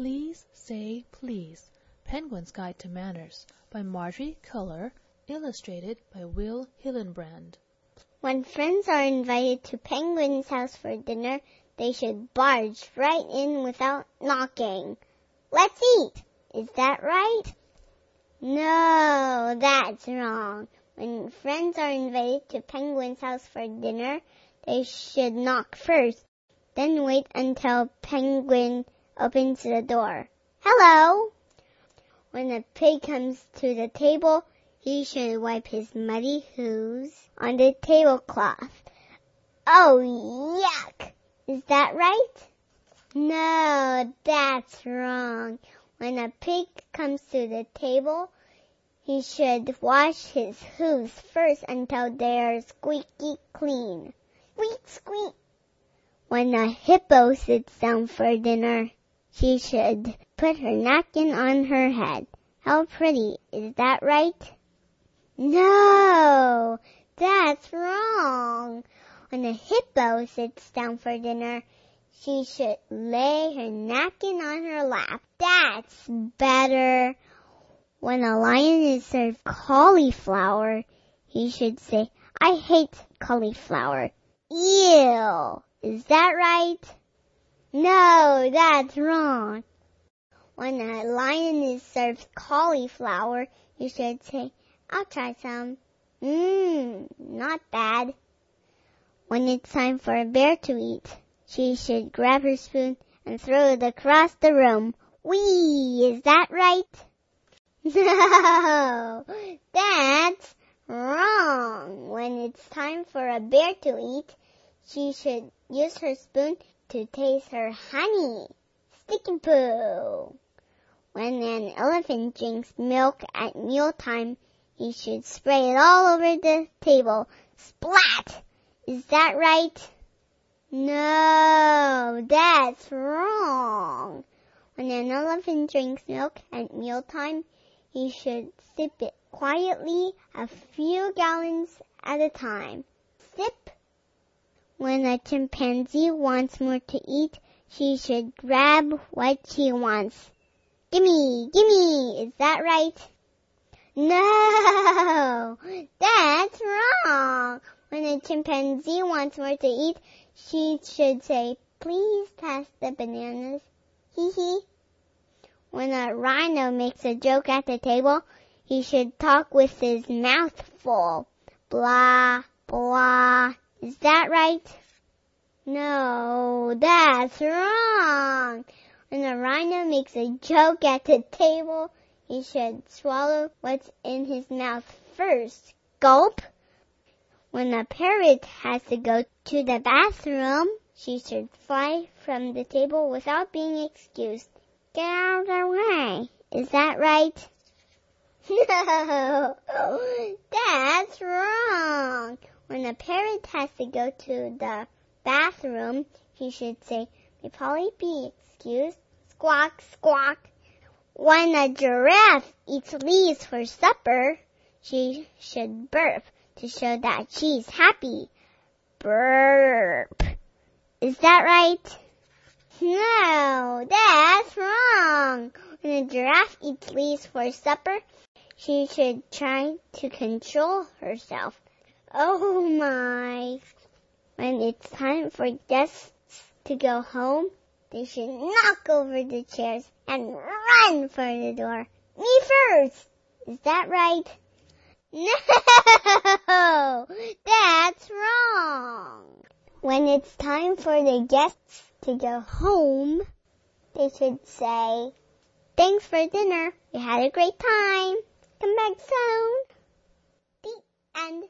Please Say Please Penguin's Guide to Manners by Margery Cuyler, illustrated by Will Hillenbrand. When friends are invited to Penguin's house for dinner, they should barge right in without knocking. Let's eat! Is that right? No, that's wrong. When friends are invited to Penguin's house for dinner, they should knock first, then wait until Penguin opens the door. Hello! When a pig comes to the table, he should wipe his muddy hooves on the tablecloth. Oh, yuck! Is that right? No, that's wrong. When a pig comes to the table, he should wash his hooves first until they are squeaky clean. Squeak, squeak. When a hippo sits down for dinner, she should put her napkin on her head. How pretty. Is that right? No, that's wrong. When a hippo sits down for dinner, she should lay her napkin on her lap. That's better. When a lion is served cauliflower, he should say, I hate cauliflower. Ew. Is that right? No, that's wrong. When a lion is served cauliflower, you should say, I'll try some. Mmm, not bad. When it's time for a bear to eat, she should grab her spoon and throw it across the room. Whee! Is that right? No, that's wrong. When it's time for a bear to eat, she should use her spoon to taste her honey. Sticky poo. When an elephant drinks milk at mealtime, he should spray it all over the table. Splat! Is that right? No, that's wrong. When an elephant drinks milk at mealtime, he should sip it quietly a few gallons at a time. Sip. When a chimpanzee wants more to eat, she should grab what she wants. Gimme, gimme, is that right? No, that's wrong. When a chimpanzee wants more to eat, she should say, please pass the bananas. Hee hee. When a rhino makes a joke at the table, he should talk with his mouth full. Blah, blah. Is that right? No, that's wrong. When a rhino makes a joke at the table, he should swallow what's in his mouth first. Gulp. When a parrot has to go to the bathroom, she should fly from the table without being excused. Get out of the way. Is that right? No, that's wrong. When a parrot has to go to the bathroom, he should say, May Polly be excused? Squawk, squawk. When a giraffe eats leaves for supper, she should burp to show that she's happy. Burp. Is that right? No, that's wrong. When a giraffe eats leaves for supper, she should try to control herself. Oh my. When it's time for guests to go home, they should knock over the chairs and run for the door. Me first! Is that right? No! That's wrong! When it's time for the guests to go home, they should say, Thanks for dinner. We had a great time. Come back soon. The end.